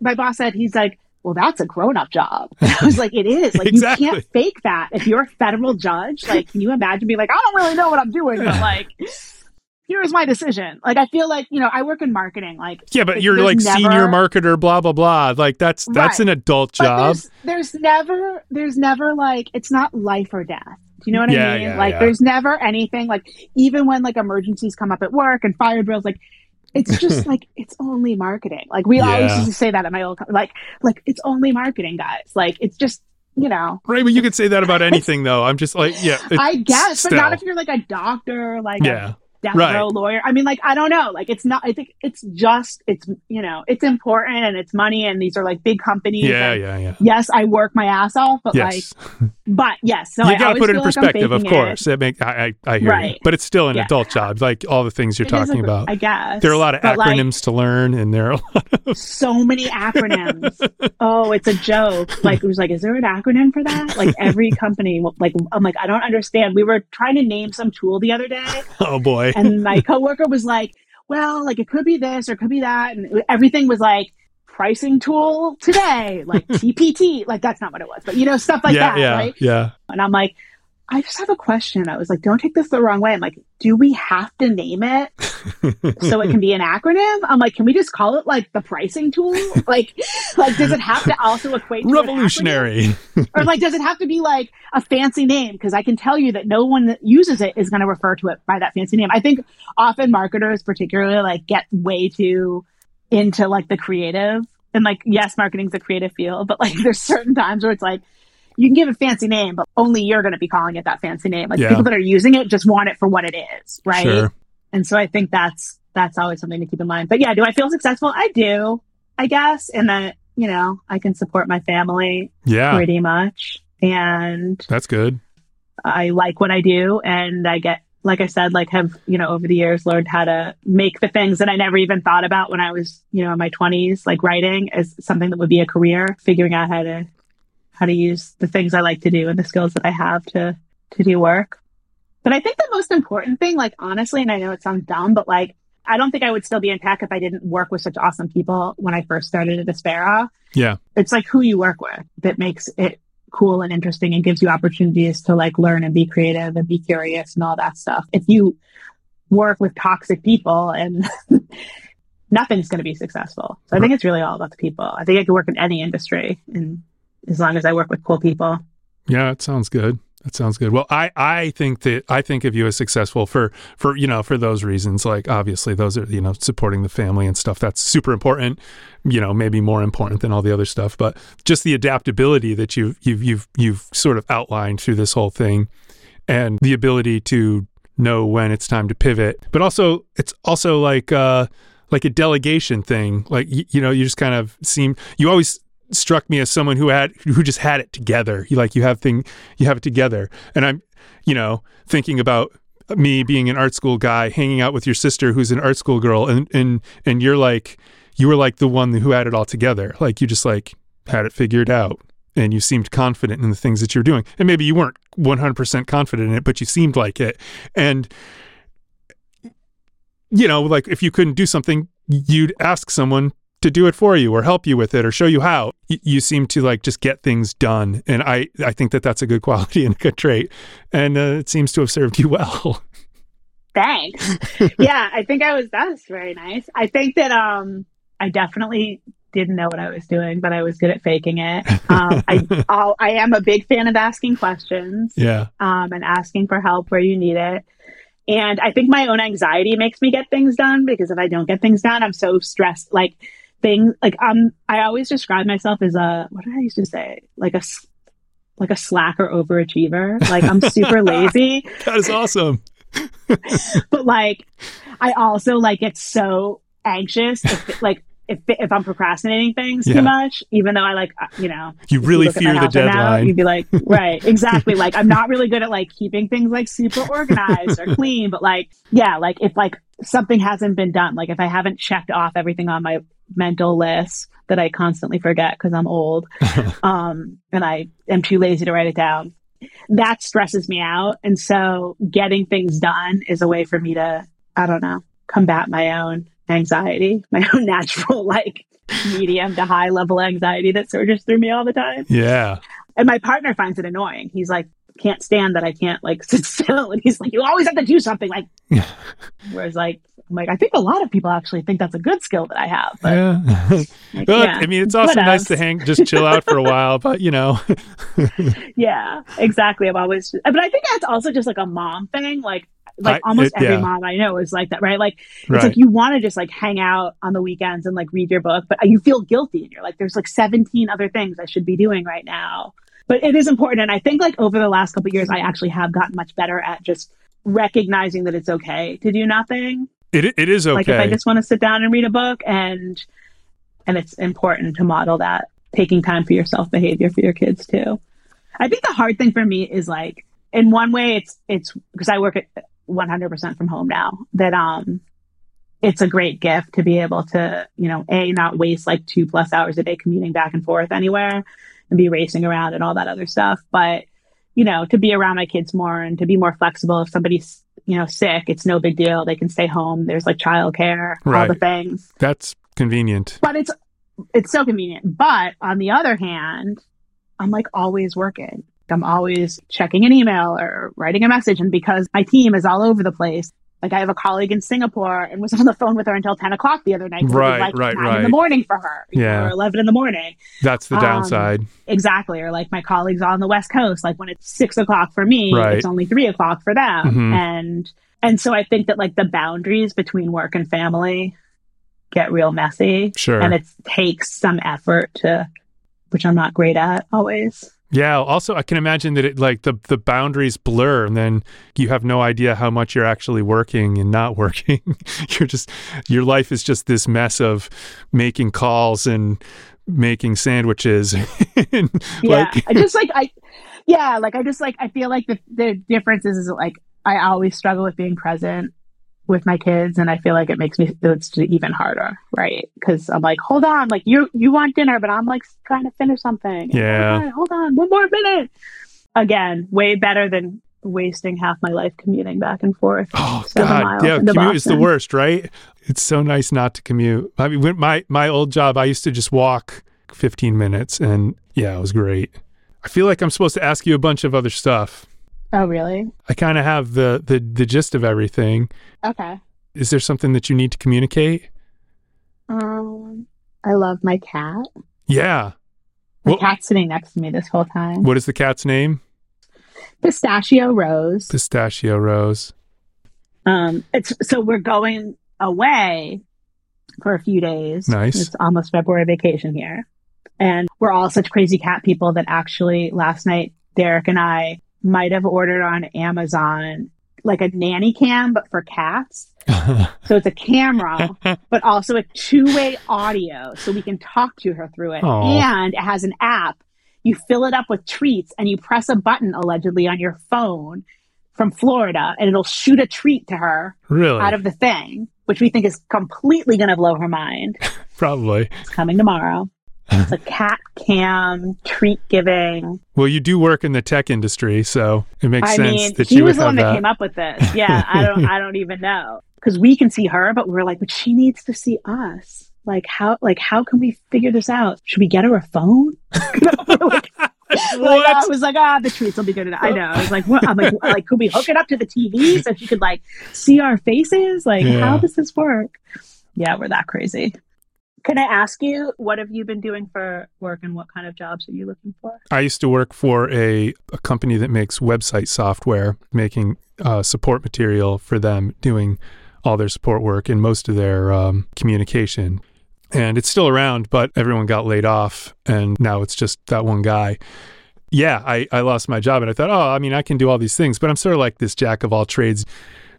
my boss said, he's like, well, that's a grown up job. I was like, it is. Like, exactly. you can't fake that. If you're a federal judge, like, can you imagine being like, I don't really know what I'm doing, but like, here's my decision. Like I feel like, you know, I work in marketing. Like Yeah, but you're like never, senior marketer, blah blah blah. Like that's that's right. an adult job. There's, there's, never there's never like it's not life or death. Do you know what yeah, I mean? Yeah, like yeah. there's never anything like even when like emergencies come up at work and fire drills, like it's just like it's only marketing. Like we always used to say that at my old like like it's only marketing, guys. Like it's just you know. Right, but you could say that about anything, though. I'm just like, yeah. I guess, still. but not if you're like a doctor, like yeah. Death Right. row lawyer. I mean, like, I don't know. Like, it's not, I think it's just, it's, you know, it's important and it's money and these are like big companies. Yeah, and yeah, yeah. Yes, I work my ass off, but Yes. like, but yes. So you I got to put it in like perspective, of faking it. course. It make I I, I hear you, but it's still an Yeah. adult job. Like all the things you're It talking a- about. I guess. there are a lot of But, like, acronyms to learn, and there are a lot of so many acronyms. oh, it's a joke. Like it was like, is there an acronym for that? Like every company, like I'm like, I don't understand. We were trying to name some tool the other day, oh boy. and my coworker was like, well, like it could be this or it could be that, and everything was like pricing tool today, like TPT. Like that's not what it was, but you know stuff like yeah, that, yeah, right? yeah. And I'm like. I just have a question. I was like, don't take this the wrong way. I'm like, do we have to name it so it can be an acronym? I'm like, can we just call it like the pricing tool? Like, like does it have to also equate to? Revolutionary. or like does it have to be like a fancy name? Because I can tell you that no one that uses it is going to refer to it by that fancy name. I think often marketers, particularly, like get way too into like the creative and like yes, marketing's a creative field, but like there's certain times where it's like. You can give it a fancy name, but only you're going to be calling it that fancy name. Like Yeah. people that are using it just want it for what it is, right? Sure. And so I think that's that's always something to keep in mind. But yeah, do I feel successful? I do, I guess, in that you know I can support my family Yeah, pretty much, and that's good. I like what I do, and I get like I said, like have you know over the years learned how to make the things that I never even thought about when I was you know in my twenties, like writing as something that would be a career, figuring out how to how to use the things I like to do and the skills that I have to to do work. But I think the most important thing, like honestly, and I know it sounds dumb, but like I don't think I would still be in tech if I didn't work with such awesome people when I first started at Aspera. Yeah. It's like who you work with that makes it cool and interesting and gives you opportunities to like learn and be creative and be curious and all that stuff. If you work with toxic people and nothing's going to be successful. So I think it's really all about the people. I think I could work in any industry and as long as I work with cool people. Yeah, it sounds good. That sounds good. Well, I, I think that I think of you as successful for for you know for those reasons. Like obviously those are you know supporting the family and stuff. That's super important. You know, maybe more important than all the other stuff. But just the adaptability that you've you've you've you've sort of outlined through this whole thing, and the ability to know when it's time to pivot. But also, it's also like uh like a delegation thing. Like you, you know, you just kind of seem you always struck me as someone who had who just had it together. You like you have thing you have it together. And I'm, you know, thinking about me being an art school guy, hanging out with your sister who's an art school girl, and and and you're like you were like the one who had it all together. Like you just like had it figured out. And you seemed confident in the things that you're doing. And maybe you weren't 100% confident in it, but you seemed like it. And, you know, like if you couldn't do something, you'd ask someone to do it for you or help you with it or show you how. Y- you seem to like just get things done. And I, I think that that's a good quality and a good trait. And uh, it seems to have served you well. Thanks. yeah, I think I was that's very nice. I think that um I definitely didn't know what I was doing, but I was good at faking it. Um, I I'll, I am a big fan of asking questions yeah. um, and asking for help where you need it. And I think my own anxiety makes me get things done because if I don't get things done, I'm so stressed. Like things like um, I always describe myself as a what did I used to say? Like a like a slacker overachiever. Like I'm super lazy, That is awesome. but like I also like get so anxious if like if if I'm procrastinating things Yeah. too much, even though I like uh, you know You really my fear the right now, deadline. you'd be like, right, exactly. like I'm not really good at like keeping things like super organized or clean, but like, yeah, like if like something hasn't been done, like if I haven't checked off everything on my mental list that I constantly forget because I'm old, um, and I am too lazy to write it down, that stresses me out. And so getting things done is a way for me to, I don't know, combat my own anxiety, my own natural like medium to high level anxiety that surges through me all the time. yeah. And my partner finds it annoying. He's like, can't stand that I can't like sit still. And he's like, you always have to do something. Like, whereas like, I'm like, I think a lot of people actually think that's a good skill that I have. But Yeah. like, Well, yeah, I mean, it's also What nice else? to hang, just chill out for a while, but you know, yeah, exactly. I'm always, but I think that's also just like a mom thing. Like, like I- almost it- every yeah. mom I know is like that, right? Like, it's right. like you want to just like hang out on the weekends and like read your book, but you feel guilty and you're like, there's like 17 other things I should be doing right now. But it is important. And I think like over the last couple of years, I actually have gotten much better at just recognizing that it's okay to do nothing. It it is okay. Like if I just want to sit down and read a book and and it's important to model that taking time for yourself behavior for your kids too. I think the hard thing for me is like in one way it's it's because I work at 100% from home now that um it's a great gift to be able to, you know, a not waste like 2 plus hours a day commuting back and forth anywhere and be racing around and all that other stuff, but you know, to be around my kids more and to be more flexible if somebody's you know sick, it's no big deal. They can stay home. There's like childcare, Right. all the things That's convenient. but it's it's so convenient. But on the other hand, I'm like always working. I'm always checking an email or writing a message, and because my team is all over the place. Like I have a colleague in Singapore and was on the phone with her until ten o'clock the other night. Right, like right, right. in the morning for her, you know, Yeah. or eleven in the morning. That's the Um, downside. Exactly. Or like my colleagues on the West Coast, like when it's six o'clock for me, Right. it's only three o'clock for them. Mhm. And and so I think that like the boundaries between work and family get real messy. Sure. And it takes some effort to which I'm not great at always. Yeah. Also, I can imagine that it like the the boundaries blur, and then you have no idea how much you're actually working and not working. you're just your life is just this mess of making calls and making sandwiches. and, Yeah. like- I just like I yeah, like I just like I feel like the the difference is, is like I always struggle with being present with my kids and I feel like it makes me it's even harder, right? Cuz I'm like, "Hold on, like you you want dinner, but I'm like trying to finish something." Yeah. Hold on, hold on, one more minute. Again, way better than wasting half my life commuting back and forth. Oh God, yeah, commute is the worst, right? It's so nice not to commute. I mean, when my my old job, I used to just walk 15 minutes, and yeah, it was great. I feel like I'm supposed to ask you a bunch of other stuff. Oh, really? I kind of have the the the gist of everything. Okay. Is there something that you need to communicate? Um I love my cat. Yeah. My Well- cat's sitting next to me this whole time. What is the cat's name? Pistachio Rose. Pistachio Rose. Um, it's so we're going away for a few days. Nice. It's almost February vacation here, and we're all such crazy cat people that actually last night Derek and I might have ordered on Amazon like a nanny cam, but for cats. So it's a camera, but also a two-way audio, so we can talk to her through it, Aw. and it has an app. You fill it up with treats, and you press a button allegedly on your phone from Florida, and it'll shoot a treat to her really? out of the thing, which we think is completely going to blow her mind. Probably. It's coming tomorrow. It's a cat cam treat giving. Well, you do work in the tech industry, so it makes I sense mean, that he was the one that that. came up with this. Yeah, I don't, I don't even know because we can see her, but we're like, but she needs to see us. Like how, like how can we figure this out? Should we get her a phone? like, like, I was like, ah, the treats will be good enough. I know. I was like, what? I'm like, like, could we hook it up to the TV so she could like see our faces? Like, Yeah. how does this work? Yeah, we're that crazy. Can I ask you what have you been doing for work and what kind of jobs are you looking for? I used to work for a, a company that makes website software, making uh, support material for them, doing all their support work and most of their um, communication. And it's still around, but everyone got laid off, and now it's just that one guy. Yeah, I, I lost my job, and I thought, oh, I mean, I can do all these things, but I'm sort of like this jack of all trades.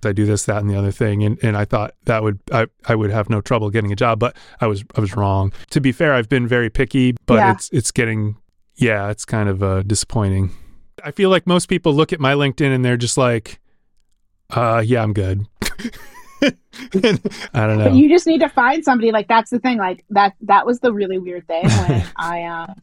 I do this, that, and the other thing, and, and I thought that would I, I would have no trouble getting a job, but I was I was wrong. To be fair, I've been very picky, but Yeah. it's it's getting yeah, it's kind of uh, disappointing. I feel like most people look at my LinkedIn and they're just like, uh, yeah, I'm good. I don't know. But you just need to find somebody like that's the thing. Like that that was the really weird thing when I uh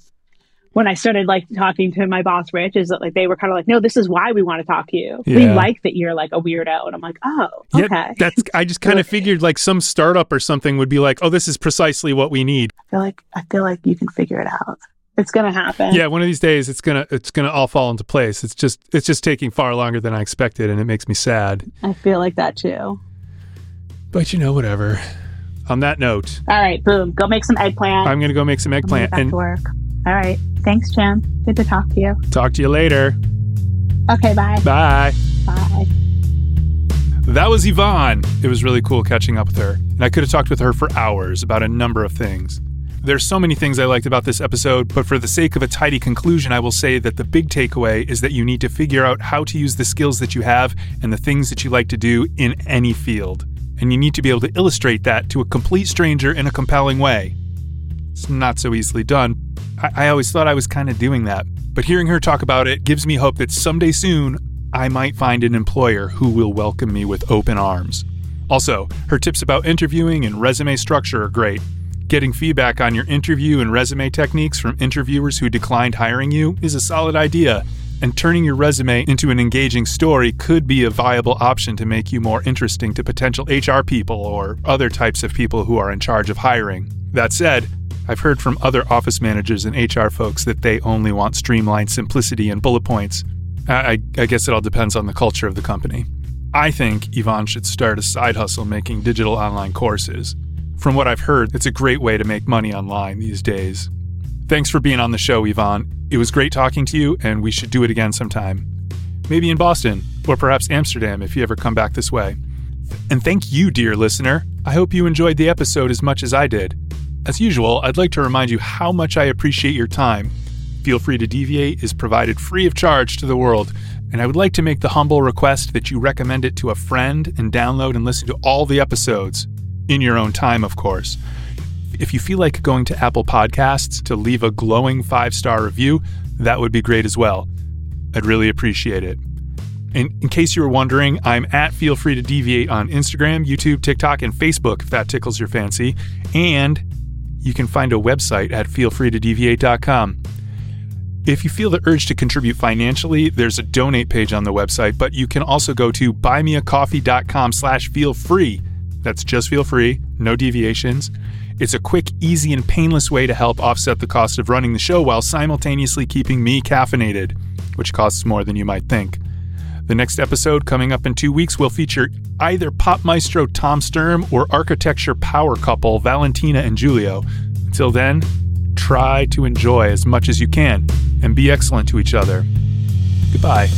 when I started like talking to my boss Rich is that like they were kind of like, No, this is why we want to talk to you. We like that you're like a weirdo. And I'm like, Oh, Yeah, okay. that's. I just kind of figured like some startup or something would be like, "Oh, this is precisely what we need." I feel like I feel like you can figure it out. It's gonna happen. Yeah, one of these days it's gonna it's gonna all fall into place. It's just it's just taking far longer than I expected, and it makes me sad. I feel like that too. But you know, whatever. On that note, All right, boom. Go make some eggplant. I'm gonna go make some eggplant and to work. All right. Thanks, Jim. Good to talk to you. talk to you later. Okay, bye. Bye. Bye. That was Evonne. It was really cool catching up with her, and I could have talked with her for hours about a number of things. There's so many things I liked about this episode, but for the sake of a tidy conclusion, I will say that the big takeaway is that you need to figure out how to use the skills that you have and the things that you like to do in any field. And you need to be able to illustrate that to a complete stranger in a compelling way. It's not so easily done. I, I always thought I was kind of doing that, but hearing her talk about it gives me hope that someday soon I might find an employer who will welcome me with open arms. Also, her tips about interviewing and resume structure are great. Getting feedback on your interview and resume techniques from interviewers who declined hiring you is a solid idea, and turning your resume into an engaging story could be a viable option to make you more interesting to potential HR people or other types of people who are in charge of hiring. That said, I've heard from other office managers and HR folks that they only want streamlined simplicity and bullet points. I, I, guess it all depends on the culture of the company. I think Evonne should start a side hustle making digital online courses. From what I've heard, it's a great way to make money online these days. Thanks for being on the show, Evonne. It was great talking to you, and we should do it again sometime. Maybe in Boston, or perhaps Amsterdam if you ever come back this way. And thank you, dear listener. I hope you enjoyed the episode as much as I did. As usual, I'd like to remind you how much I appreciate your time. Feel Free to Deviate is provided free of charge to the world, and I would like to make the humble request that you recommend it to a friend and download and listen to all the episodes in your own time, of course. If you feel like going to Apple Podcasts to leave a glowing five star review, that would be great as well. I'd really appreciate it. And in case you were wondering, I'm at Feel Free to Deviate on Instagram, YouTube, TikTok, and Facebook if that tickles your fancy. And you can find a website at feelfreetodeviate.com. If you feel the urge to contribute financially, there's a donate page on the website, but you can also go to buymeacoffee.com slash feel free that's just feel free, no deviations. It's a quick, easy, and painless way to help offset the cost of running the show while simultaneously keeping me caffeinated, which costs more than you might think. The next episode, coming up in two weeks, will feature either pop maestro Tom Sturm or architecture power couple Valentina and Giulio. Until then, try to enjoy as much as you can and be excellent to each other. Goodbye.